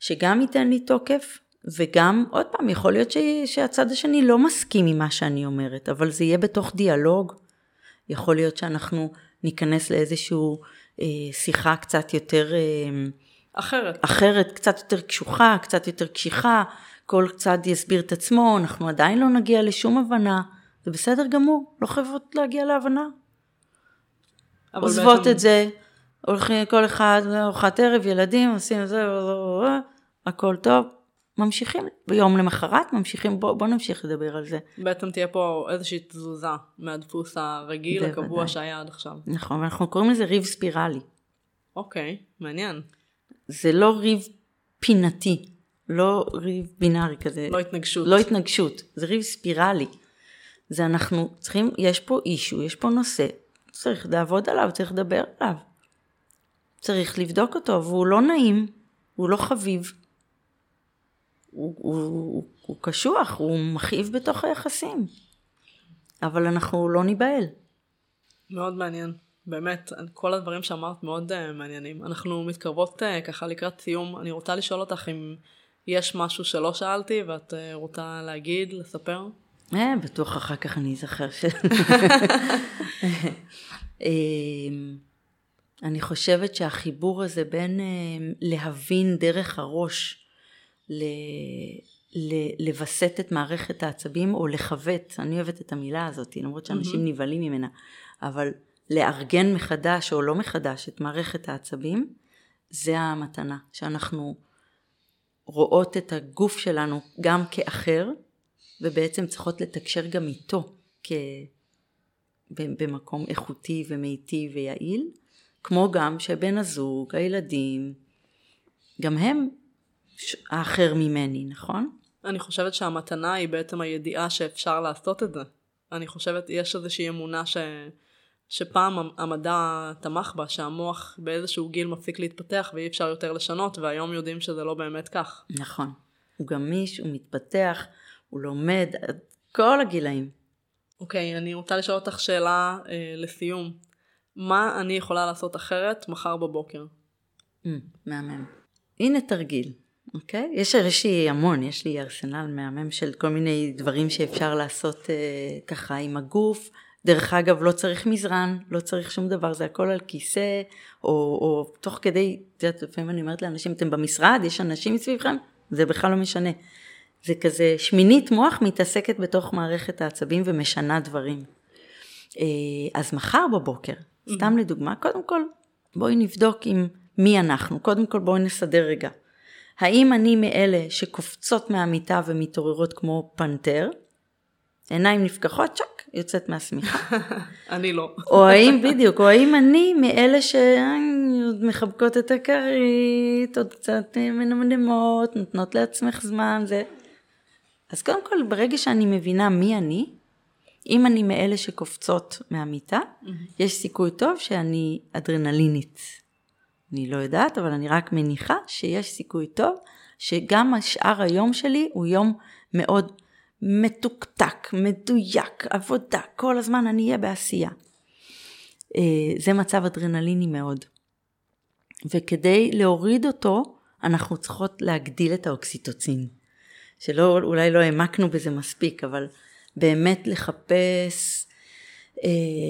[SPEAKER 2] שגם ייתן לי תוקף וגם, עוד פעם, יכול להיות. שהצד השני לא מסכים עם מה שאני אומרת, אבל זה יהיה בתוך דיאלוג. יכול להיות שאנחנו ניכנס לאיזשהו אה, שיחה קצת יותר... אה,
[SPEAKER 1] אחרת.
[SPEAKER 2] אחרת, קצת יותר קשוחה, קצת יותר קשיחה, כל צד יסביר את עצמו, אנחנו עדיין לא נגיע לשום הבנה, זה בסדר גמור, לא חייבות להגיע להבנה. עוזבות בעצם... את זה, הולכים כל אחד, ארוחת ערב, ילדים, עושים זה, הכל טוב, ממשיכים, ביום למחרת ממשיכים, בוא, בוא נמשיך לדבר על זה.
[SPEAKER 1] בעצם תהיה פה איזושהי תזוזה מהדפוס הרגיל, הקבוע שהיה עד עכשיו.
[SPEAKER 2] נכון, ואנחנו קוראים לזה ריב ספירלי.
[SPEAKER 1] אוקיי, מעניין.
[SPEAKER 2] זה לא ריב פינתי, לא ריב בינארי כזה.
[SPEAKER 1] לא התנגשות.
[SPEAKER 2] לא התנגשות, זה ריב ספירלי. זה אנחנו צריכים, יש פה אישו, יש פה נושא, צריך לעבוד עליו, צריך לדבר עליו. צריך לבדוק אותו, והוא לא נעים, הוא לא חביב. הוא, הוא, הוא, הוא קשוח, הוא מכאיב בתוך היחסים. אבל אנחנו לא ניבהל.
[SPEAKER 1] מאוד מעניין. באמת, כל הדברים שאמרת מאוד uh, מעניינים. אנחנו מתקרבות uh, ככה לקראת סיום. אני רוצה לשאול אותך אם יש משהו שלא שאלתי ואת uh, רוצה להגיד, לספר?
[SPEAKER 2] אה, בטוח אחר כך אני אזכר ש... אני חושבת שהחיבור הזה בין להבין דרך הראש ל... לווסת את מערכת העצבים או לכוות, אני אוהבת את המילה הזאת, למרות שאנשים mm-hmm. נבהלים ממנה, אבל לארגן מחדש או לא מחדש את מערכת העצבים, זה המתנה, שאנחנו רואות את הגוף שלנו גם כאחר, ובעצם צריכות לתקשר גם איתו כ... במקום איכותי ומיטיב ויעיל, כמו גם שבן הזוג, הילדים, גם הם האחר ממני, נכון?
[SPEAKER 1] אני חושבת שהמתנה היא בעצם הידיעה שאפשר לעשות את זה. אני חושבת, יש איזושהי אמונה ש... שפעם המדע תמך בה, שהמוח באיזשהו גיל מפסיק להתפתח ואי אפשר יותר לשנות, והיום יודעים שזה לא באמת כך.
[SPEAKER 2] נכון. הוא גמיש, הוא מתפתח, הוא לומד, כל הגילאים.
[SPEAKER 1] אוקיי, אני רוצה לשאול אותך שאלה אה, לסיום. מה אני יכולה לעשות אחרת מחר בבוקר?
[SPEAKER 2] Mm, מהמם. הנה תרגיל, אוקיי? יש, יש לי המון, יש לי ארסנל מהמם של כל מיני דברים שאפשר לעשות אה, ככה עם הגוף. דרך אגב, לא צריך מזרן, לא צריך שום דבר, זה הכל על כיסא, או, או תוך כדי, את יודעת, לפעמים אני אומרת לאנשים, אתם במשרד, יש אנשים מסביבכם, זה בכלל לא משנה. זה כזה, שמינית מוח מתעסקת בתוך מערכת העצבים ומשנה דברים. אה, אז מחר בבוקר, סתם לדוגמה, קודם כל, בואי נבדוק עם מי אנחנו. קודם כל בואי נסדר רגע. האם אני מאלה שקופצות מהמיטה ומתעוררות כמו פנתר, עיניים נפקחות, צ'ק, יוצאת מהשמיכה.
[SPEAKER 1] אני לא.
[SPEAKER 2] או האם, בדיוק, או האם אני מאלה שעוד מחבקות את הכרית, עוד קצת מנמנמות, נותנות לעצמך זמן, זה... אז קודם כל, ברגע שאני מבינה מי אני, אם אני מאלה שקופצות מהמיטה. יש סיכוי טוב שאני אדרנלינית. אני לא יודעת, אבל אני רק מניחה שיש סיכוי טוב שגם השאר היום שלי הוא יום מאוד מתוקתק, מדויק, עבודה, כל הזמן אני אהיה בעשייה. אה, זה מצב אדרנליני מאוד. וכדי להוריד אותו, אנחנו צריכות להגדיל את האוקסיטוצין. שלא, אולי לא העמקנו בזה מספיק, אבל באמת לחפש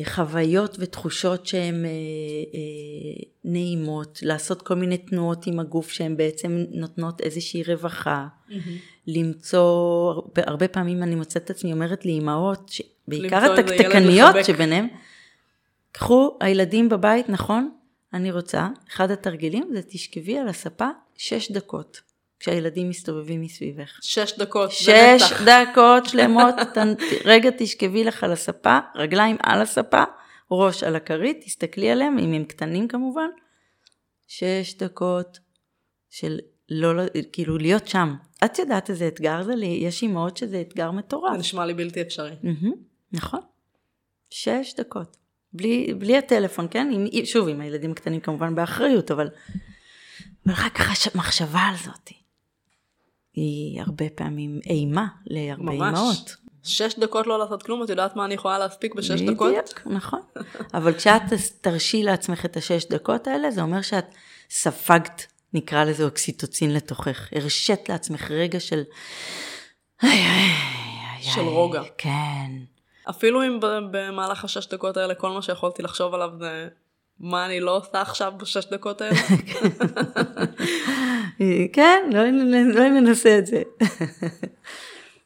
[SPEAKER 2] חוויות ותחושות שהן אה, אה, נעימות, לעשות כל מיני תנועות עם הגוף שהן בעצם נותנות איזושהי רווחה, mm-hmm. למצוא, הרבה פעמים אני מוצאת את עצמי אומרת לאימהות, בעיקר התקתקניות שביניהם, קחו הילדים בבית, נכון? אני רוצה, אחד התרגילים זה תשכבי על הספה שש דקות. כשהילדים מסתובבים מסביבך.
[SPEAKER 1] שש דקות,
[SPEAKER 2] שש דקות שלמות, רגע תשכבי לך על הספה, רגליים על הספה, ראש על הכרית, תסתכלי עליהם, אם הם קטנים כמובן. שש דקות של לא, לא, כאילו להיות שם. את יודעת איזה אתגר זה לי, יש אימהות שזה אתגר מטורף.
[SPEAKER 1] זה נשמע לי בלתי אפשרי.
[SPEAKER 2] Mm-hmm, נכון. שש דקות. בלי, בלי הטלפון, כן? עם, שוב, עם הילדים הקטנים כמובן באחריות, אבל, אבל רק ככה מחשבה על זאתי. היא הרבה פעמים אימה להרבה ממש. אימהות.
[SPEAKER 1] שש דקות לא לעשות כלום, את יודעת מה אני יכולה להספיק בשש בדיוק, דקות?
[SPEAKER 2] בדיוק, נכון. אבל כשאת תרשי לעצמך את השש דקות האלה, זה אומר שאת ספגת, נקרא לזה אוקסיטוצין לתוכך. הרשית לעצמך רגע של...
[SPEAKER 1] של רוגע.
[SPEAKER 2] כן.
[SPEAKER 1] אפילו אם במהלך השש דקות האלה כל מה שיכולתי לחשוב עליו זה מה אני לא עושה עכשיו בשש דקות האלה?
[SPEAKER 2] כן, לא, לא ננסה את זה.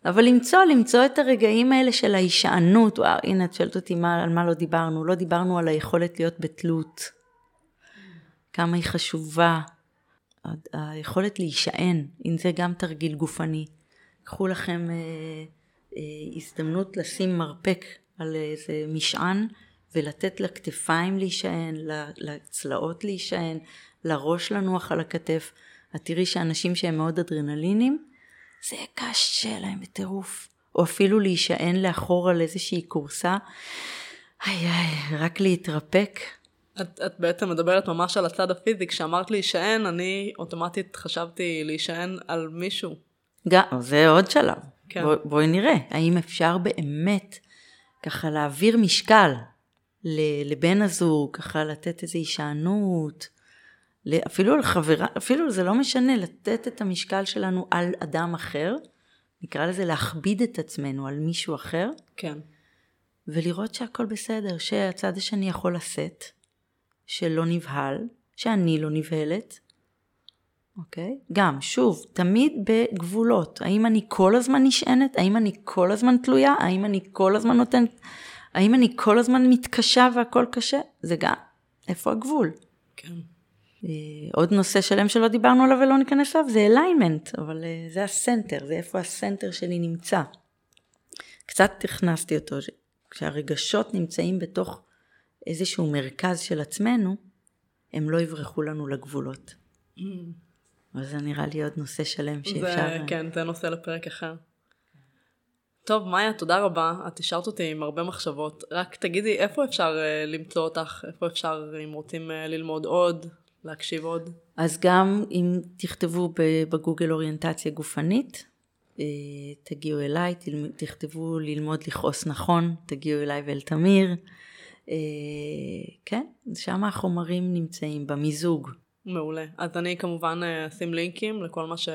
[SPEAKER 2] אבל למצוא, למצוא את הרגעים האלה של ההישענות, וואו, הנה את שואלת אותי מה, על מה לא דיברנו, לא דיברנו על היכולת להיות בתלות, כמה היא חשובה, היכולת להישען, אם זה גם תרגיל גופני. קחו לכם אה, אה, הזדמנות לשים מרפק על איזה משען ולתת לכתפיים להישען, לצלעות להישען, לראש לנוח על הכתף. את תראי שאנשים שהם מאוד אדרנלינים, זה קשה להם בטירוף. או אפילו להישען לאחור על איזושהי כורסה. איי איי, רק להתרפק.
[SPEAKER 1] את, את בעצם מדברת ממש על הצד הפיזי, כשאמרת להישען, אני אוטומטית חשבתי להישען על מישהו.
[SPEAKER 2] גם, זה עוד שלב. כן. בוא, בואי נראה, האם אפשר באמת ככה להעביר משקל לבן הזוג, ככה לתת איזו הישענות, אפילו על חברה, אפילו זה לא משנה, לתת את המשקל שלנו על אדם אחר, נקרא לזה להכביד את עצמנו על מישהו אחר.
[SPEAKER 1] כן.
[SPEAKER 2] ולראות שהכל בסדר, שהצד השני יכול לשאת, שלא נבהל, שאני לא נבהלת. אוקיי? גם, שוב, תמיד בגבולות. האם אני כל הזמן נשענת? האם אני כל הזמן תלויה? האם אני כל הזמן נותנת האם אני כל הזמן מתקשה והכל קשה? זה גם, איפה הגבול?
[SPEAKER 1] כן.
[SPEAKER 2] אה, עוד נושא שלם שלא דיברנו עליו ולא ניכנס אליו זה alignment, אבל אה, זה ה center, זה איפה ה center שלי נמצא. קצת הכנסתי אותו, כשהרגשות נמצאים בתוך איזשהו מרכז של עצמנו, הם לא יברחו לנו לגבולות. Mm. אבל זה נראה לי עוד נושא שלם שאפשר...
[SPEAKER 1] זה, כן, זה נושא לפרק אחר. טוב, מאיה, תודה רבה. את השארת אותי עם הרבה מחשבות. רק תגידי, איפה אפשר uh, למצוא אותך? איפה אפשר, אם רוצים uh, ללמוד עוד, להקשיב עוד?
[SPEAKER 2] אז גם אם תכתבו בגוגל אוריינטציה גופנית, אה, תגיעו אליי, תכתבו ללמוד לכעוס נכון, תגיעו אליי ואל תמיר. כן, שם החומרים נמצאים, במיזוג.
[SPEAKER 1] מעולה. אז אני כמובן אשים לינקים לכל מה ש...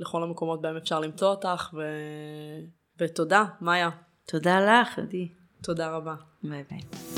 [SPEAKER 1] לכל המקומות בהם אפשר למצוא אותך, ו... ותודה, מאיה.
[SPEAKER 2] תודה לך, עדי.
[SPEAKER 1] תודה רבה.
[SPEAKER 2] ביי ביי.